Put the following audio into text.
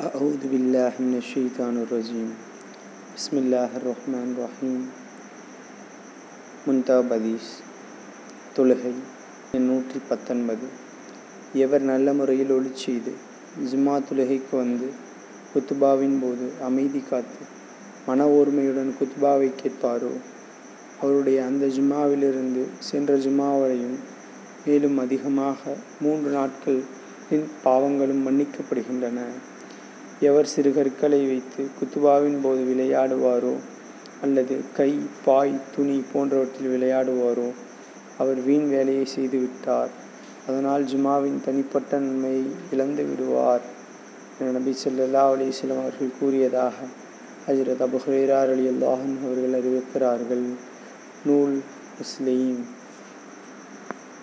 أعوذ بالله من الشيطان الرجيم بسم الله الرحمن الرحيم முன்தாப் ஹதீஸ் தொழுகை நூற்றி பத்தொன்பது எவர் நல்ல முறையில் ஒளி செய்து ஜும்மா தொழுகைக்கு வந்து குத்துபாவின் போது அமைதி காத்து மன ஓர்மையுடன் குத்துபாவை கேட்பாரோ அவருடைய அந்த ஜும்மாவிலிருந்து சென்ற ஜும்மா வரையும் மேலும் அதிகமாக மூன்று நாட்களின் பாவங்களும் மன்னிக்கப்படுகின்றன எவர் சிறு கற்களை வைத்து குத்துபாவின் போது விளையாடுவாரோ? அல்லது கை பாய் துணி போன்றவற்றில் விளையாடுவாரோ? அவர் வீண் வேலையை செய்துவிட்டார் அதனால் ஜுமாவின் தனிப்பட்ட நன்மையை இழந்து விடுவார். என நபி ஸல்லல்லாஹு அலைஹி வஸல்லம் அவர்கள் கூறியதாக ஹஜ்ரத் அபு ஹுரைரா ரலியல்லாஹு அன்ஹு அவர்கள் அறிவிக்கிறார்கள். நூல் முஸ்லீம்.